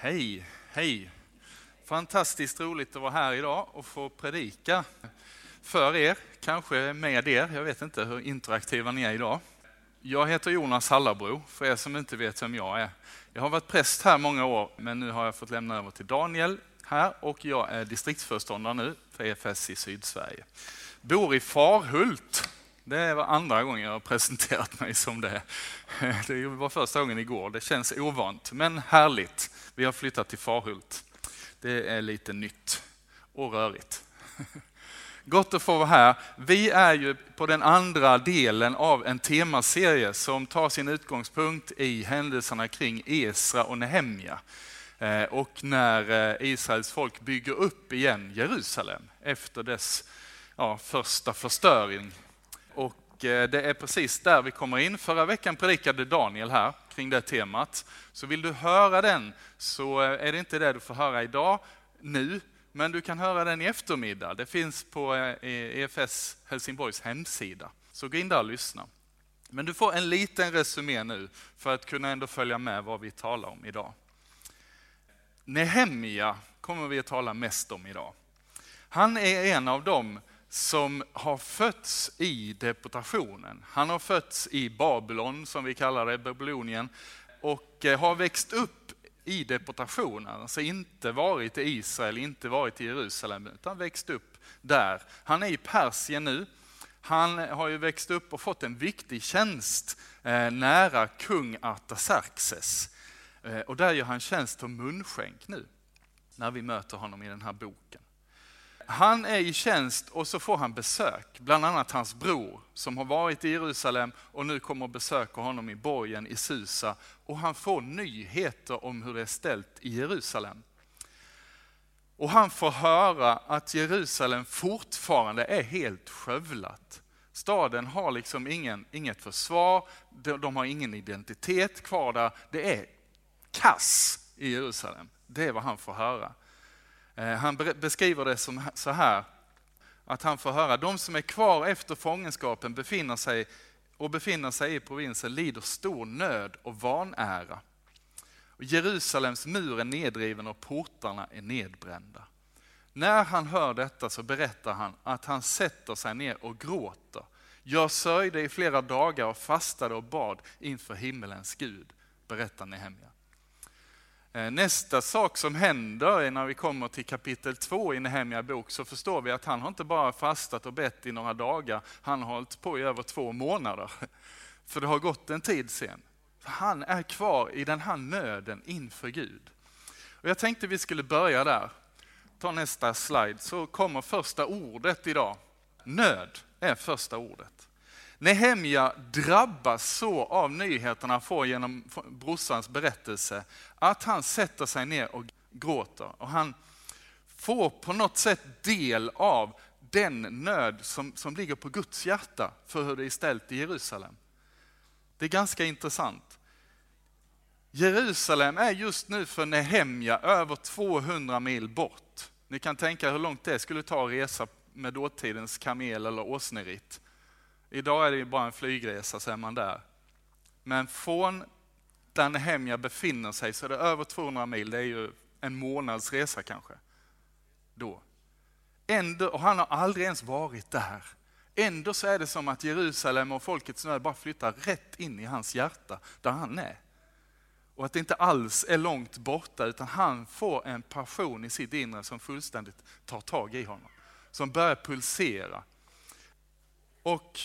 Hej, hej. Fantastiskt roligt att vara här idag och få predika för er, kanske med er. Jag vet inte hur interaktiva ni är idag. Jag heter Jonas Hallabro, för er som inte vet vem jag är. Jag har varit präst här många år, men nu har jag fått lämna över till Daniel här och jag är distriktsföreståndare nu för EFS i Sydsverige. Bor i Farhult. Det var andra gången jag har presenterat mig som det. Det var första gången igår. Det känns ovant, men härligt. Vi har flyttat till Farhult. Det är lite nytt och rörigt. Gott att få vara här. Vi är ju på den andra delen av en temaserie som tar sin utgångspunkt i händelserna kring Esra och Nehemja. Eh, och när eh, Israels folk bygger upp igen Jerusalem efter dess ja, första förstöring. Och eh, det är precis där vi kommer in. Förra veckan predikade Daniel här kring det temat. Så vill du höra den så eh, är det inte det du får höra idag, nu, men du kan höra den i eftermiddag. Det finns på eh, e- EFS Helsingborgs hemsida. Så gå in där och lyssna. Men du får en liten resumé nu för att kunna ändå följa med vad vi talar om idag. Nehemia kommer vi att tala mest om idag. Han är en av dem som har fötts i deportationen. Han har fötts i Babylon, som vi kallar det, Babylonien, och eh, har växt upp i deportationen, alltså inte varit i Israel, inte varit i Jerusalem, utan växt upp där. Han är i Persien nu. Han har ju växt upp och fått en viktig tjänst eh, nära kung Artaxerxes. Eh, och där gör han tjänst som munskänk nu, när vi möter honom i den här boken. Han är i tjänst och så får han besök, bland annat hans bror som har varit i Jerusalem och nu kommer och besöker honom i borgen i Susa. Och han får nyheter om hur det är ställt i Jerusalem. Och han får höra att Jerusalem fortfarande är helt skövlat. Staden har liksom ingen, inget försvar, de har ingen identitet kvar där. Det är kass i Jerusalem. Det är vad han får höra. Eh, han beskriver det som så här, att han får höra, de som är kvar efter fångenskapen befinner sig och befinner sig i provinsen lider stor nöd och vanära. Jerusalems mur är nedriven och portarna är nedbrända. När han hör detta så berättar han att han sätter sig ner och gråter. Jag sörjde i flera dagar och fastade och bad inför himmelens Gud, berättar Nehemja. Eh, nästa sak som händer när vi kommer till kapitel 2 i Nehemja bok så förstår vi att han har inte bara fastat och bett i några dagar, han har hållit på i över två månader. För det har gått en tid sen. Han är kvar i den här nöden inför Gud. Och jag tänkte vi skulle börja där. Ta nästa slide så kommer första ordet idag. Nöd är första ordet. Nehemja drabbas så av nyheterna han får genom brorsans berättelse att han sätter sig ner och gråter. Och han får på något sätt del av den nöd som, som ligger på Guds hjärta för hur det är ställt i Jerusalem. Det är ganska intressant. Jerusalem är just nu för Nehemja över 200 mil bort. Ni kan tänka hur långt det skulle ta att resa med dåtidens kamel eller åsneritt. Idag är det ju bara en flygresa så är man där. Men från det hem jag befinner sig så är det över 200 mil, det är ju en månads resa kanske. Då. Ändå, och han har aldrig ens varit där. Ändå så är det som att Jerusalem och folkets nöd bara flyttar rätt in i hans hjärta, där han är. Och att det inte alls är långt borta, utan han får en passion i sitt inre som fullständigt tar tag i honom. Som börjar pulsera. Och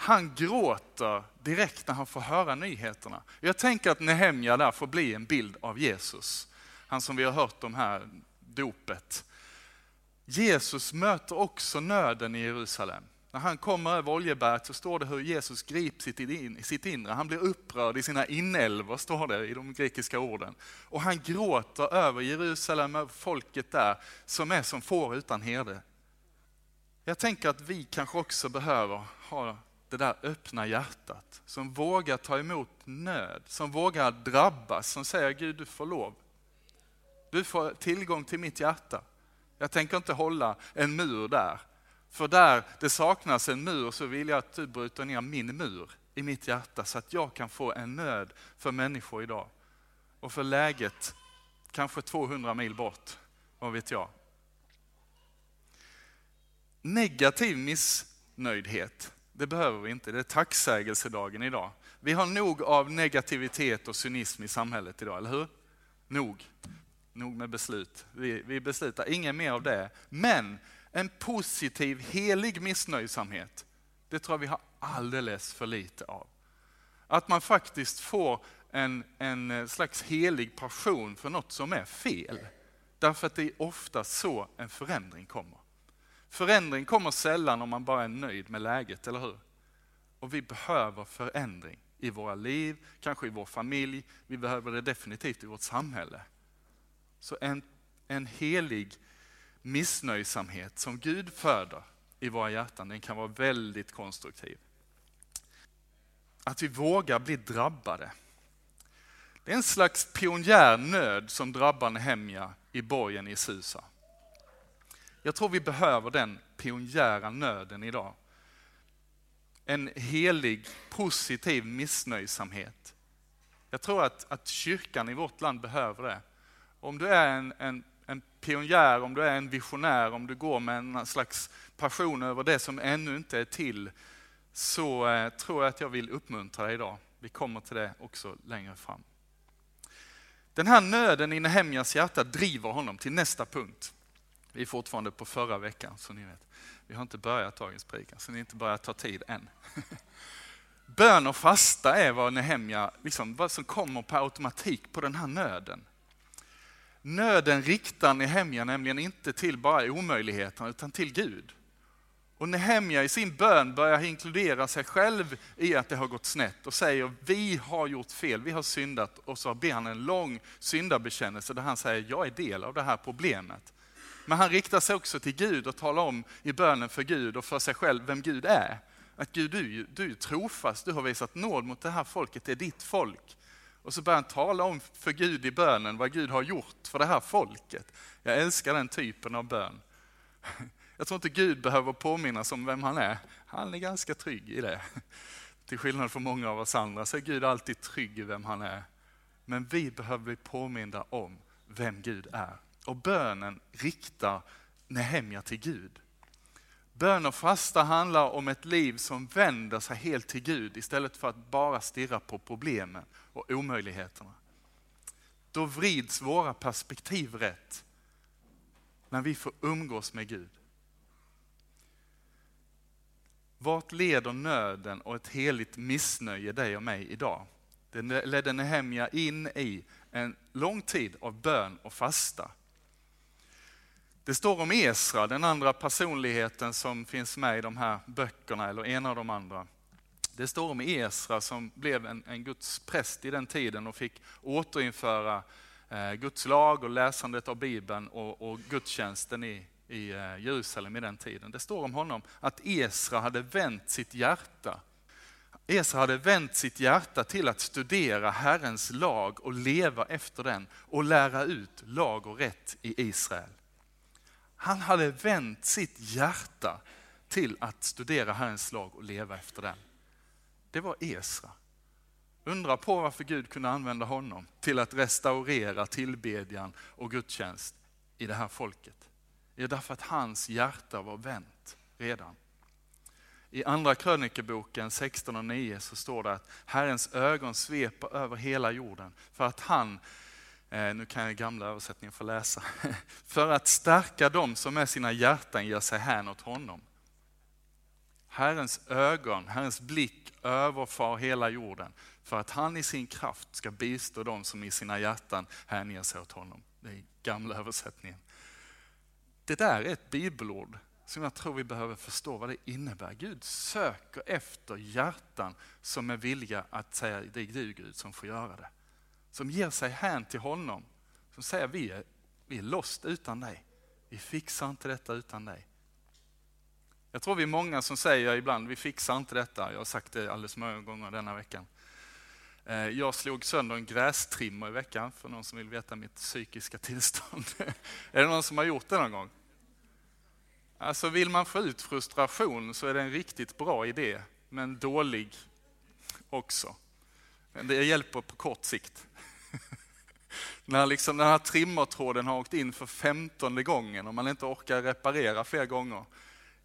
han gråter direkt när han får höra nyheterna. Jag tänker att Nehemja där får bli en bild av Jesus. Han som vi har hört om här, dopet. Jesus möter också nöden i Jerusalem. När han kommer över Oljeberget så står det hur Jesus grips i sitt inre. Han blir upprörd i sina inälvor, står det i de grekiska orden. Och han gråter över Jerusalem, över folket där, som är som får utan herde. Jag tänker att vi kanske också behöver ha det där öppna hjärtat, som vågar ta emot nöd, som vågar drabbas, som säger Gud du får lov. Du får tillgång till mitt hjärta. Jag tänker inte hålla en mur där. För där det saknas en mur så vill jag att du bryter ner min mur i mitt hjärta så att jag kan få en nöd för människor idag. Och för läget kanske 200 mil bort, vad vet jag. Negativ missnöjdhet, det behöver vi inte. Det är tacksägelsedagen idag. Vi har nog av negativitet och cynism i samhället idag, eller hur? Nog. Nog med beslut. Vi, vi beslutar inget mer av det. Men en positiv, helig missnöjsamhet, det tror jag vi har alldeles för lite av. Att man faktiskt får en, en slags helig passion för något som är fel. Därför att det är ofta så en förändring kommer. Förändring kommer sällan om man bara är nöjd med läget, eller hur? Och vi behöver förändring i våra liv, kanske i vår familj. Vi behöver det definitivt i vårt samhälle. Så en, en helig missnöjsamhet som Gud föder i våra hjärtan, den kan vara väldigt konstruktiv. Att vi vågar bli drabbade. Det är en slags pionjärnöd som drabbar Nehemja i borgen i Susa. Jag tror vi behöver den pionjära nöden idag. En helig, positiv missnöjsamhet. Jag tror att, att kyrkan i vårt land behöver det. Om du är en, en, en pionjär, om du är en visionär, om du går med en slags passion över det som ännu inte är till, så eh, tror jag att jag vill uppmuntra dig idag. Vi kommer till det också längre fram. Den här nöden i Nehemjas hjärta driver honom till nästa punkt. Vi är fortfarande på förra veckan, så ni vet. Vi har inte börjat dagens predikan, så ni har inte börjat ta tid än. Bön och fasta är vad Nehemja, liksom, vad som kommer på automatik på den här nöden. Nöden riktar Nehemja nämligen inte till bara omöjligheterna, utan till Gud. Och Nehemja i sin bön börjar inkludera sig själv i att det har gått snett och säger vi har gjort fel, vi har syndat och så ber han en lång syndabekännelse där han säger jag är del av det här problemet. Men han riktar sig också till Gud och talar om i bönen för Gud och för sig själv vem Gud är. Att Gud, du, du är trofast, du har visat nåd mot det här folket, det är ditt folk. Och så börjar han tala om för Gud i bönen vad Gud har gjort för det här folket. Jag älskar den typen av bön. Jag tror inte Gud behöver påminnas om vem han är. Han är ganska trygg i det. Till skillnad från många av oss andra så är Gud alltid trygg i vem han är. Men vi behöver bli påminda om vem Gud är. Och bönen riktar Nehemja till Gud. Bön och fasta handlar om ett liv som vänder sig helt till Gud istället för att bara stirra på problemen och omöjligheterna. Då vrids våra perspektiv rätt när vi får umgås med Gud. Vart leder nöden och ett heligt missnöje dig och mig idag? Det ledde Nehemja in i en lång tid av bön och fasta. Det står om Esra, den andra personligheten som finns med i de här böckerna, eller en av de andra. Det står om Esra som blev en, en Guds präst i den tiden och fick återinföra eh, Guds lag och läsandet av Bibeln och, och gudstjänsten i, i eh, Jerusalem i den tiden. Det står om honom att Esra hade vänt sitt hjärta. Esra hade vänt sitt hjärta till att studera Herrens lag och leva efter den och lära ut lag och rätt i Israel. Han hade vänt sitt hjärta till att studera Herrens lag och leva efter den. Det var Esra. Undra på varför Gud kunde använda honom till att restaurera tillbedjan och gudstjänst i det här folket. Ja, därför att hans hjärta var vänt redan. I andra krönikeboken 16 och 9 så står det att Herrens ögon sveper över hela jorden för att han Eh, nu kan jag gamla översättningen få läsa. För att stärka dem som med sina hjärtan ger sig hän åt honom. Herrens ögon, Herrens blick överfar hela jorden för att han i sin kraft ska bistå dem som i sina hjärtan hänger sig åt honom. Det är gamla översättningen. Det där är ett bibelord som jag tror vi behöver förstå vad det innebär. Gud söker efter hjärtan som är villiga att säga det är du Gud som får göra det som ger sig hän till honom. Som säger vi är, vi är lost utan dig. Vi fixar inte detta utan dig. Jag tror vi är många som säger ibland, vi fixar inte detta. Jag har sagt det alldeles många gånger denna veckan. Eh, jag slog sönder en grästrimmer i veckan, för någon som vill veta mitt psykiska tillstånd. är det någon som har gjort det någon gång? Alltså vill man få ut frustration så är det en riktigt bra idé, men dålig också. Det hjälper på kort sikt. när liksom den här trimmertråden har åkt in för femtonde gången och man inte orkar reparera fler gånger,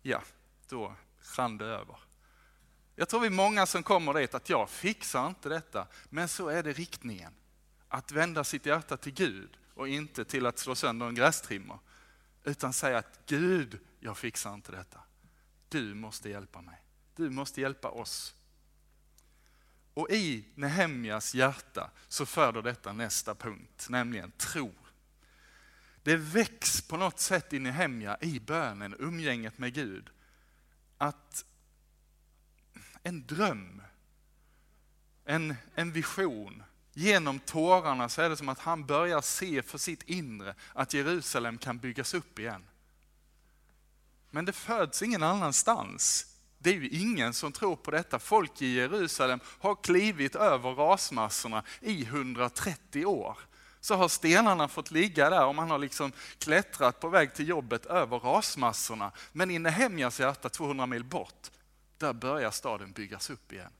ja, då rann det över. Jag tror vi är många som kommer dit att jag fixar inte detta, men så är det riktningen. Att vända sitt hjärta till Gud och inte till att slå sönder en grästrimmer. Utan säga att Gud, jag fixar inte detta. Du måste hjälpa mig. Du måste hjälpa oss. Och i Nehemjas hjärta så föder detta nästa punkt, nämligen tro. Det väcks på något sätt i Nehemja, i bönen, umgänget med Gud, att en dröm, en, en vision, genom tårarna så är det som att han börjar se för sitt inre att Jerusalem kan byggas upp igen. Men det föds ingen annanstans. Det är ju ingen som tror på detta. Folk i Jerusalem har klivit över rasmassorna i 130 år. Så har stenarna fått ligga där och man har liksom klättrat på väg till jobbet över rasmassorna. Men i Nehemjas hjärta 200 mil bort, där börjar staden byggas upp igen.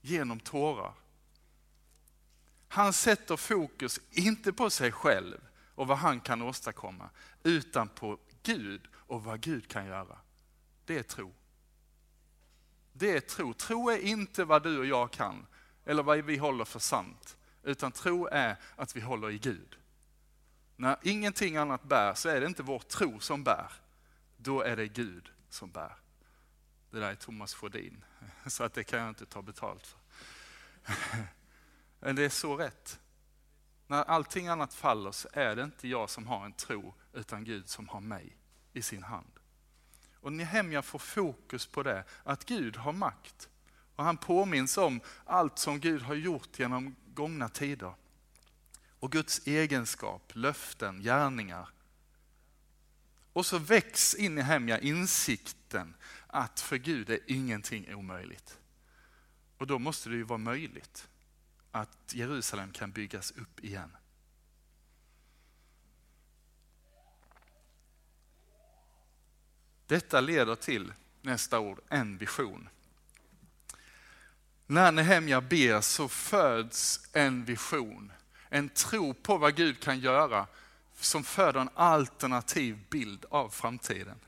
Genom tårar. Han sätter fokus inte på sig själv och vad han kan åstadkomma, utan på Gud och vad Gud kan göra. Det är tro. Det är tro. Tro är inte vad du och jag kan eller vad vi håller för sant, utan tro är att vi håller i Gud. När ingenting annat bär så är det inte vår tro som bär, då är det Gud som bär. Det där är Thomas Sjödin, så att det kan jag inte ta betalt för. Men det är så rätt. När allting annat faller så är det inte jag som har en tro, utan Gud som har mig i sin hand. Och Nehemja får fokus på det, att Gud har makt. Och han påminns om allt som Gud har gjort genom gångna tider. Och Guds egenskap, löften, gärningar. Och så väcks in i Nehemja insikten att för Gud är ingenting omöjligt. Och då måste det ju vara möjligt att Jerusalem kan byggas upp igen. Detta leder till nästa ord, en vision. När Nehemja ber så föds en vision, en tro på vad Gud kan göra som föder en alternativ bild av framtiden.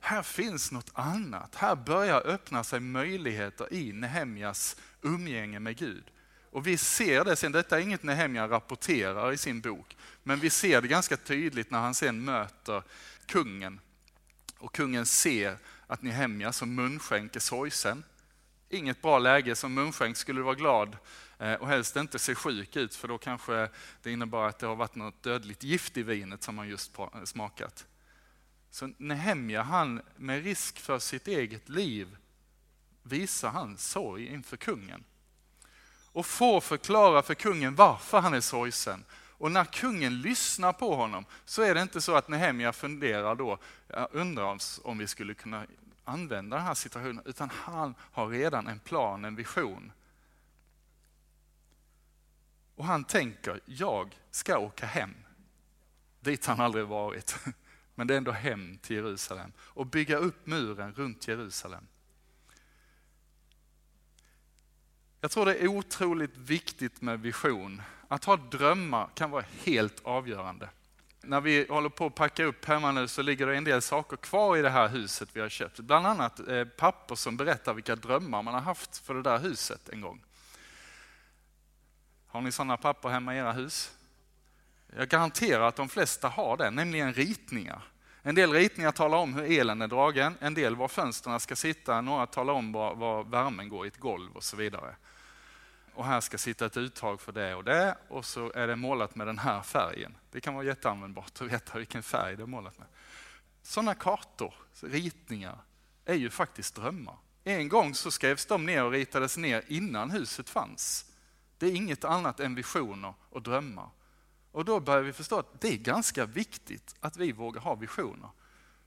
Här finns något annat, här börjar öppna sig möjligheter i Nehemjas umgänge med Gud. Och vi ser det sen, detta är inget Nehemja rapporterar i sin bok, men vi ser det ganska tydligt när han sen möter kungen och kungen ser att Nehemja som munskänk är sorgsen. Inget bra läge, som munskänk skulle du vara glad eh, och helst inte se sjuk ut för då kanske det innebär att det har varit något dödligt gift i vinet som man just eh, smakat. Så Nehemja, han med risk för sitt eget liv visar han sorg inför kungen. Och får förklara för kungen varför han är sorgsen och när kungen lyssnar på honom så är det inte så att Nehemja funderar då, undrar om vi skulle kunna använda den här situationen, utan han har redan en plan, en vision. Och han tänker, jag ska åka hem. Dit han aldrig varit. Men det är ändå hem till Jerusalem och bygga upp muren runt Jerusalem. Jag tror det är otroligt viktigt med vision att ha drömmar kan vara helt avgörande. När vi håller på att packa upp hemma nu så ligger det en del saker kvar i det här huset vi har köpt. Bland annat eh, papper som berättar vilka drömmar man har haft för det där huset en gång. Har ni sådana papper hemma i era hus? Jag garanterar att de flesta har det, nämligen ritningar. En del ritningar talar om hur elen är dragen, en del var fönstren ska sitta, några talar om var, var värmen går i ett golv och så vidare och här ska sitta ett uttag för det och det och så är det målat med den här färgen. Det kan vara jätteanvändbart att veta vilken färg det är målat med. Sådana kartor, ritningar, är ju faktiskt drömmar. En gång så skrevs de ner och ritades ner innan huset fanns. Det är inget annat än visioner och drömmar. Och då börjar vi förstå att det är ganska viktigt att vi vågar ha visioner.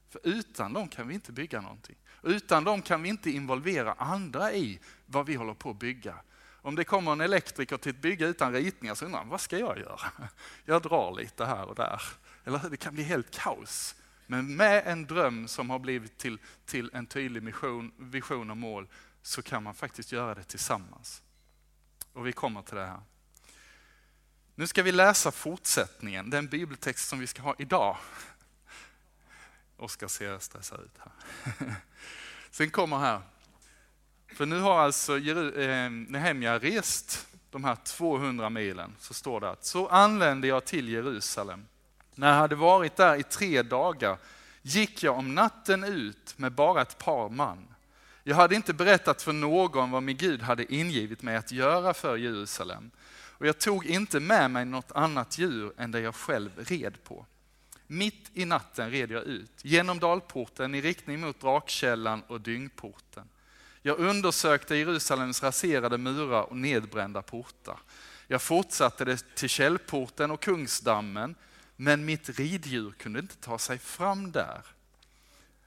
För utan dem kan vi inte bygga någonting. Utan dem kan vi inte involvera andra i vad vi håller på att bygga. Om det kommer en elektriker till ett bygge utan ritningar så undrar han vad ska jag göra? Jag drar lite här och där. Eller det kan bli helt kaos. Men med en dröm som har blivit till, till en tydlig mission, vision och mål så kan man faktiskt göra det tillsammans. Och vi kommer till det här. Nu ska vi läsa fortsättningen, den bibeltext som vi ska ha idag. Oskar ser stressad ut här. Sen kommer här, för nu har alltså eh, Nehemja rest de här 200 milen, så står det att så anlände jag till Jerusalem. När jag hade varit där i tre dagar gick jag om natten ut med bara ett par man. Jag hade inte berättat för någon vad min Gud hade ingivit mig att göra för Jerusalem. Och jag tog inte med mig något annat djur än det jag själv red på. Mitt i natten red jag ut, genom dalporten i riktning mot drakkällan och dyngporten. Jag undersökte Jerusalems raserade murar och nedbrända portar. Jag fortsatte det till källporten och kungsdammen, men mitt riddjur kunde inte ta sig fram där.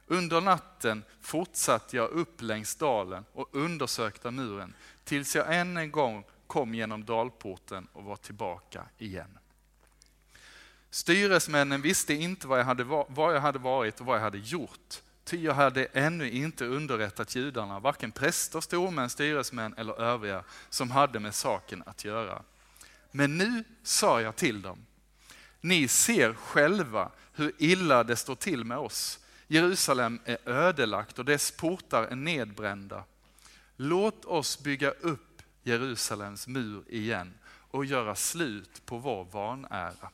Under natten fortsatte jag upp längs dalen och undersökte muren tills jag än en gång kom genom dalporten och var tillbaka igen. Styresmännen visste inte var jag hade, var jag hade varit och vad jag hade gjort, ty jag hade ännu inte underrättat judarna, varken präster, stormän, styresmän eller övriga som hade med saken att göra. Men nu sa jag till dem, ni ser själva hur illa det står till med oss. Jerusalem är ödelagt och dess portar är nedbrända. Låt oss bygga upp Jerusalems mur igen och göra slut på vår vanära.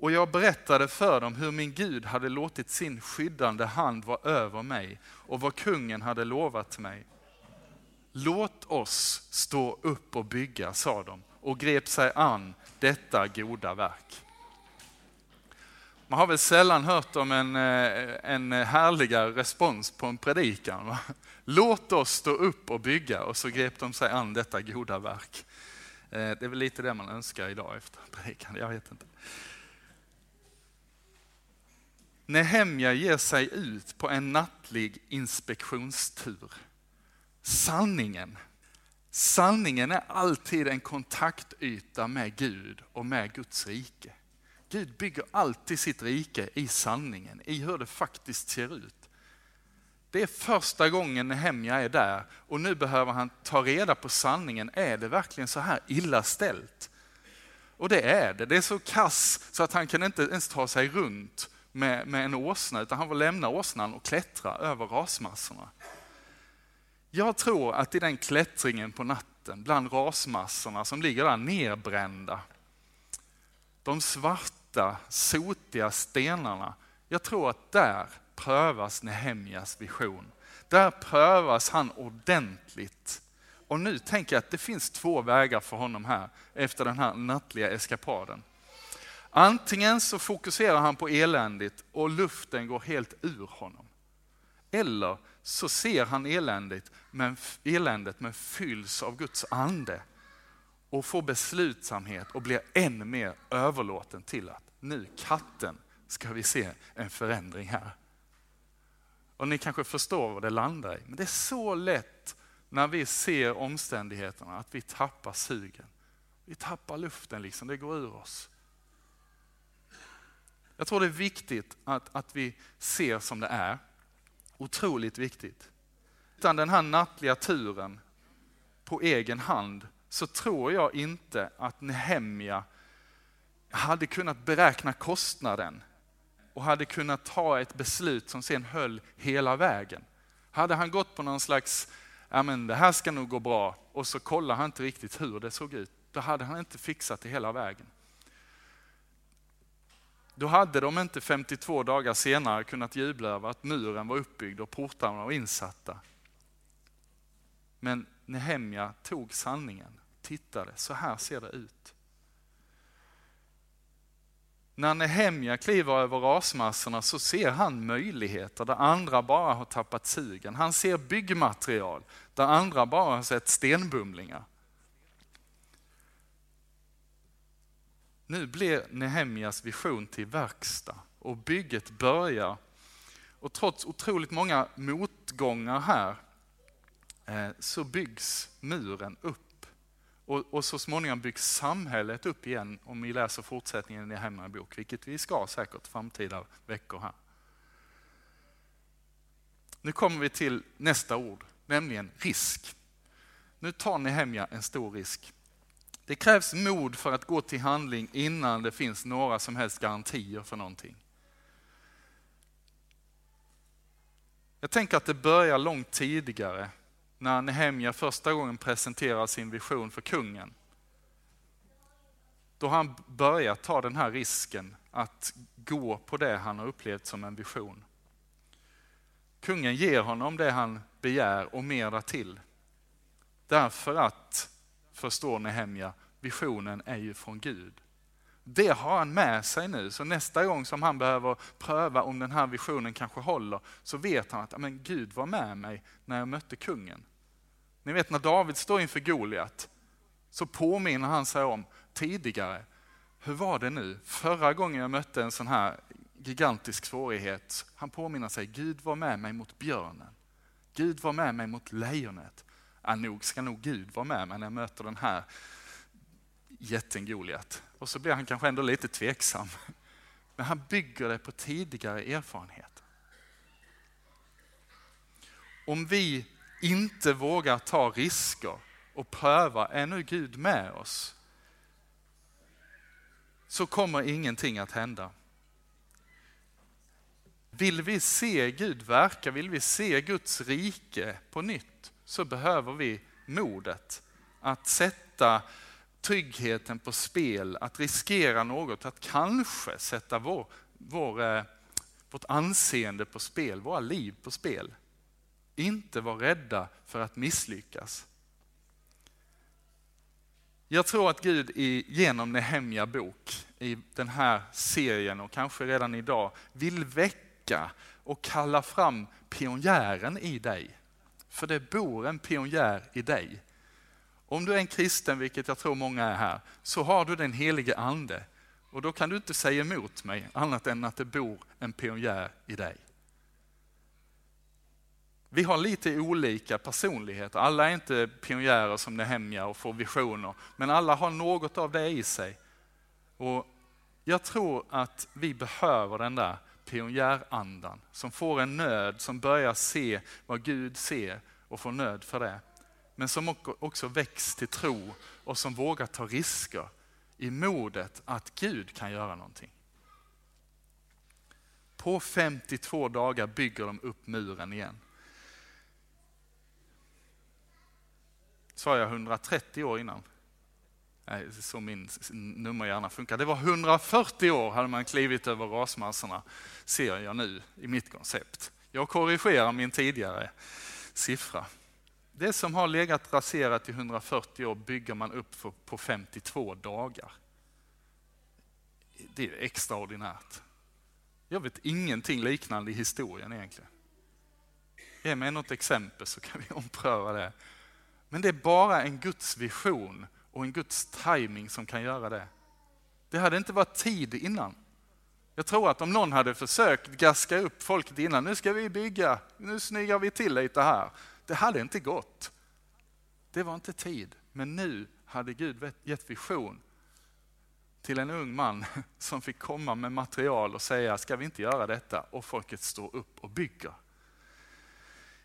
Och jag berättade för dem hur min Gud hade låtit sin skyddande hand vara över mig och vad kungen hade lovat mig. Låt oss stå upp och bygga, sa de och grep sig an detta goda verk. Man har väl sällan hört om en, eh, en härligare respons på en predikan. Va? Låt oss stå upp och bygga och så grep de sig an detta goda verk. Eh, det är väl lite det man önskar idag efter predikan, jag vet inte. Nehemja ger sig ut på en nattlig inspektionstur. Sanningen. Sanningen är alltid en kontaktyta med Gud och med Guds rike. Gud bygger alltid sitt rike i sanningen, i hur det faktiskt ser ut. Det är första gången Nehemja är där och nu behöver han ta reda på sanningen. Är det verkligen så här illa ställt? Och det är det. Det är så kass så att han kan inte ens ta sig runt med, med en åsna, utan han får lämna åsnan och klättra över rasmassorna. Jag tror att i den klättringen på natten bland rasmassorna som ligger där nerbrända, de svarta, sotiga stenarna, jag tror att där prövas Nehemjas vision. Där prövas han ordentligt. Och nu tänker jag att det finns två vägar för honom här efter den här nattliga eskapaden. Antingen så fokuserar han på eländigt och luften går helt ur honom. Eller så ser han eländigt, men, eländet men fylls av Guds ande och får beslutsamhet och blir än mer överlåten till att nu katten ska vi se en förändring här. Och ni kanske förstår vad det landar i, men det är så lätt när vi ser omständigheterna att vi tappar sugen. Vi tappar luften, liksom, det går ur oss. Jag tror det är viktigt att, att vi ser som det är. Otroligt viktigt. Utan den här nattliga turen på egen hand så tror jag inte att Nehemja hade kunnat beräkna kostnaden och hade kunnat ta ett beslut som sen höll hela vägen. Hade han gått på någon slags, ja men det här ska nog gå bra, och så kollar han inte riktigt hur det såg ut, då hade han inte fixat det hela vägen. Då hade de inte 52 dagar senare kunnat jubla över att muren var uppbyggd och portarna var insatta. Men Nehemja tog sanningen, tittade, så här ser det ut. När Nehemja kliver över rasmassorna så ser han möjligheter där andra bara har tappat sugen. Han ser byggmaterial där andra bara har sett stenbumlingar. Nu blir Nehemjas vision till verkstad och bygget börjar. Och trots otroligt många motgångar här eh, så byggs muren upp. Och, och, så småningom byggs samhället upp igen om vi läser fortsättningen i Nehemjas bok, vilket vi ska säkert framtida veckor här. Nu kommer vi till nästa ord, nämligen risk. Nu tar Nehemja en stor risk. Det krävs mod för att gå till handling innan det finns några som helst garantier för någonting. Jag tänker att det börjar långt tidigare när Nehemja första gången presenterar sin vision för kungen. Då han börjar ta den här risken att gå på det han har upplevt som en vision. Kungen ger honom det han begär och mer därtill. Därför att, förstår Nehemja, visionen är ju från Gud. Det har han med sig nu, så nästa gång som han behöver pröva om den här visionen kanske håller, så vet han att men Gud var med mig när jag mötte kungen. Ni vet när David står inför Goliat, så påminner han sig om tidigare, hur var det nu? Förra gången jag mötte en sån här gigantisk svårighet, han påminner sig, Gud var med mig mot björnen. Gud var med mig mot lejonet. Ja, nog ska nog Gud vara med mig när jag möter den här jätten Goliat. Och så blir han kanske ändå lite tveksam. Men han bygger det på tidigare erfarenhet. Om vi inte vågar ta risker och pröva, är nu Gud med oss? Så kommer ingenting att hända. Vill vi se Gud verka, vill vi se Guds rike på nytt, så behöver vi modet att sätta tryggheten på spel, att riskera något, att kanske sätta vår, vår, eh, vårt anseende på spel, våra liv på spel. Inte vara rädda för att misslyckas. Jag tror att Gud genom Nehemja bok i den här serien och kanske redan idag vill väcka och kalla fram pionjären i dig. För det bor en pionjär i dig. Om du är en kristen, vilket jag tror många är här, så har du den helige ande. Och då kan du inte säga emot mig annat än att det bor en pionjär i dig. Vi har lite olika personligheter. Alla är inte pionjärer som Nehemja och får visioner, men alla har något av det i sig. Och jag tror att vi behöver den där pionjärandan som får en nöd, som börjar se vad Gud ser och får nöd för det men som också väcks till tro och som vågar ta risker i modet att Gud kan göra någonting. På 52 dagar bygger de upp muren igen. Sa jag 130 år innan? Så min nummerhjärna funkar. Det var 140 år hade man klivit över rasmassorna, ser jag nu i mitt koncept. Jag korrigerar min tidigare siffra. Det som har legat raserat i 140 år bygger man upp för på 52 dagar. Det är extraordinärt. Jag vet ingenting liknande i historien egentligen. Ge mig något exempel så kan vi ompröva det. Men det är bara en Guds vision och en Guds timing som kan göra det. Det hade inte varit tid innan. Jag tror att om någon hade försökt gaska upp folket innan, nu ska vi bygga, nu snyggar vi till lite här. Det hade inte gått. Det var inte tid. Men nu hade Gud gett vision till en ung man som fick komma med material och säga, ska vi inte göra detta? Och folket står upp och bygger.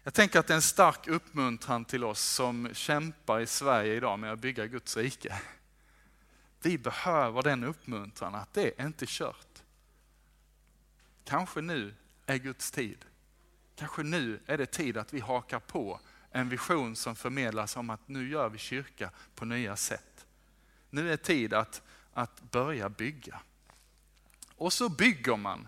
Jag tänker att det är en stark uppmuntran till oss som kämpar i Sverige idag med att bygga Guds rike. Vi behöver den uppmuntran att det är inte kört. Kanske nu är Guds tid. Kanske nu är det tid att vi hakar på en vision som förmedlas om att nu gör vi kyrka på nya sätt. Nu är tid att, att börja bygga. Och så bygger man.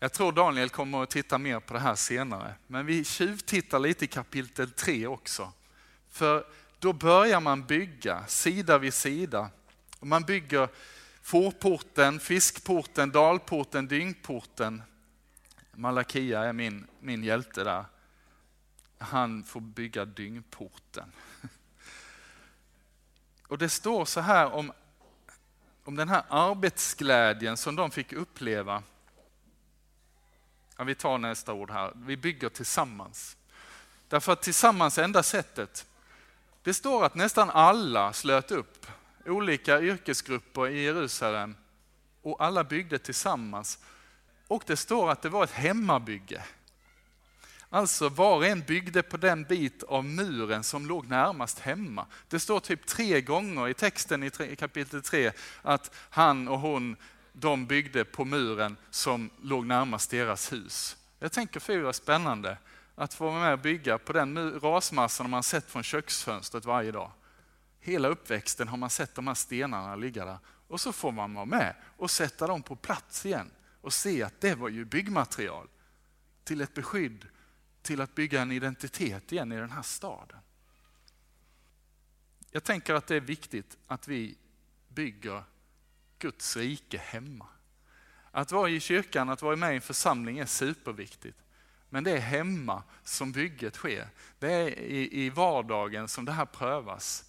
Jag tror Daniel kommer att titta mer på det här senare, men vi tjuvtittar lite i kapitel 3 också. För då börjar man bygga sida vid sida. Man bygger fårporten, fiskporten, dalporten, dyngporten, Malakia är min, min hjälte där. Han får bygga dyngporten. Och det står så här om, om den här arbetsglädjen som de fick uppleva. Ja, vi tar nästa ord här. Vi bygger tillsammans. Därför att tillsammans är enda sättet. Det står att nästan alla slöt upp, olika yrkesgrupper i Jerusalem och alla byggde tillsammans och det står att det var ett hemmabygge. Alltså var och en byggde på den bit av muren som låg närmast hemma. Det står typ tre gånger i texten i kapitel 3 att han och hon, de byggde på muren som låg närmast deras hus. Jag tänker för det spännande att få vara med och bygga på den rasmassan man sett från köksfönstret varje dag. Hela uppväxten har man sett de här stenarna ligga där och så får man vara med och sätta dem på plats igen och se att det var ju byggmaterial till ett beskydd, till att bygga en identitet igen i den här staden. Jag tänker att det är viktigt att vi bygger Guds rike hemma. Att vara i kyrkan, att vara med i en församling är superviktigt. Men det är hemma som bygget sker. Det är i, vardagen som det här prövas.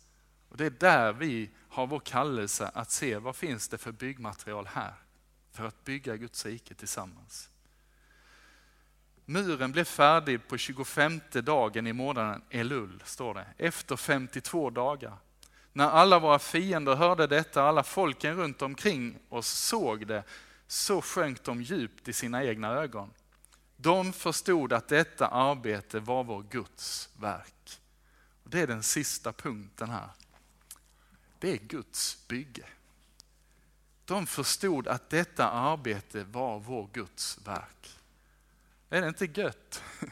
Och Det är där vi har vår kallelse att se vad finns det för byggmaterial här för att bygga Guds rike tillsammans. Muren blev färdig på 25 dagen i månaden Elul, står det, efter 52 dagar. När alla våra fiender hörde detta, alla folken runt omkring oss såg det, så sjönk de djupt i sina egna ögon. De förstod att detta arbete var vår Guds verk. Det är den sista punkten här. Det är Guds bygge. De förstod att detta arbete var vår Guds verk. Är det inte gött?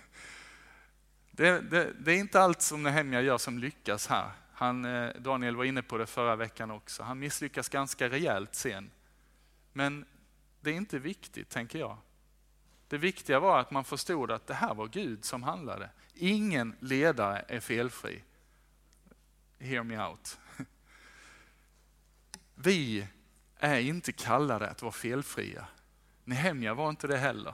Det, det, det är inte allt som Nehemja gör som lyckas här. Han, eh, Daniel var inne på det förra veckan också. Han misslyckas ganska rejält sen. Men det är inte viktigt, tänker jag. Det viktiga var att man förstod att det här var Gud som handlade. Ingen ledare är felfri. Hear me out. Vi är inte kallade att vara felfria. Nehemja var inte det heller.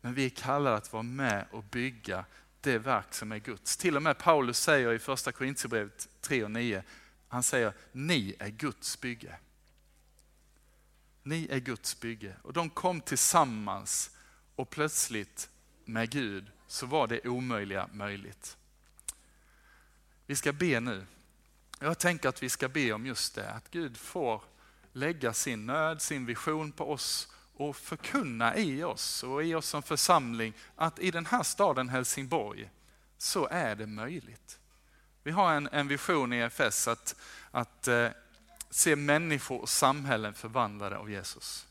Men vi är kallade att vara med och bygga det verk som är Guds. Till och med Paulus säger i första Korintierbrevet 3 och 9, han säger ni är Guds bygge. Ni är Guds bygge. Och de kom tillsammans och plötsligt med Gud så var det omöjliga möjligt. Vi ska be nu. Jag tänker att vi ska be om just det, att Gud får lägga sin nöd, sin vision på oss och förkunna i oss och i oss som församling att i den här staden Helsingborg så är det möjligt. Vi har en, en vision i EFS att, att eh, se människor och samhällen förvandlade av Jesus.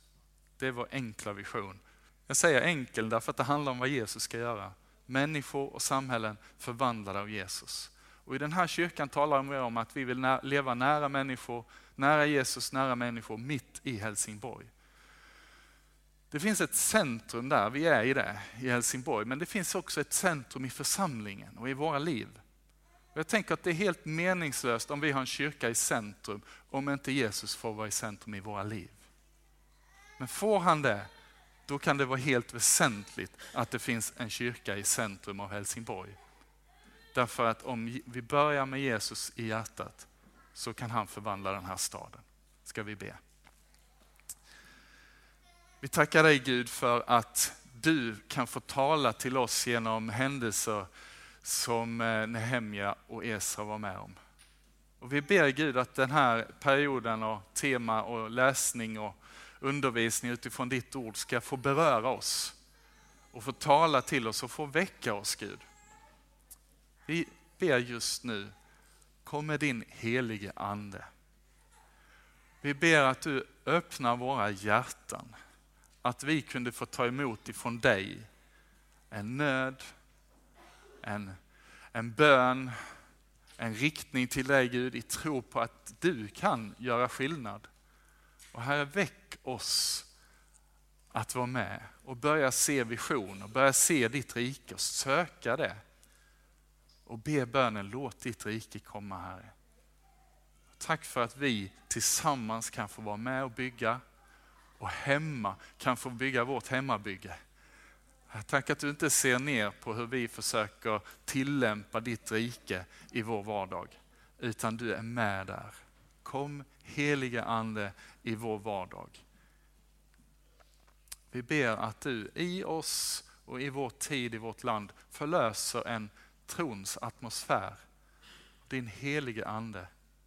Det är vår enkla vision. Jag säger enkel därför att det handlar om vad Jesus ska göra. Människor och samhällen förvandlade av Jesus. Och I den här kyrkan talar vi om att vi vill leva nära människor, nära Jesus, nära människor, mitt i Helsingborg. Det finns ett centrum där, vi är i det, i Helsingborg, men det finns också ett centrum i församlingen och i våra liv. Jag tänker att det är helt meningslöst om vi har en kyrka i centrum, om inte Jesus får vara i centrum i våra liv. Men får han det, då kan det vara helt väsentligt att det finns en kyrka i centrum av Helsingborg. Därför att om vi börjar med Jesus i hjärtat så kan han förvandla den här staden. Ska vi be. Vi tackar dig Gud för att du kan få tala till oss genom händelser som eh, Nehemja och Esra var med om. Och vi ber Gud att den här perioden av tema och läsning och undervisning utifrån ditt ord ska få beröra oss och få tala till oss och få väcka oss Gud. Vi ber just nu, kom med din helige ande. Vi ber att du öppnar våra hjärtan, att vi kunde få ta emot ifrån dig en nöd, en, en bön, en riktning till dig Gud i tro på att du kan göra skillnad. Och Herre, väck oss att vara med och börja se vision och börja se ditt rike och söka det och be bönen, låt ditt rike komma Herre. Tack för att vi tillsammans kan få vara med och bygga och hemma kan få bygga vårt hemmabygge. Tack att du inte ser ner på hur vi försöker tillämpa ditt rike i vår vardag, utan du är med där. Kom heliga ande i vår vardag. Vi ber att du i oss och i vår tid, i vårt land, förlöser en trons atmosfär. Din helige ande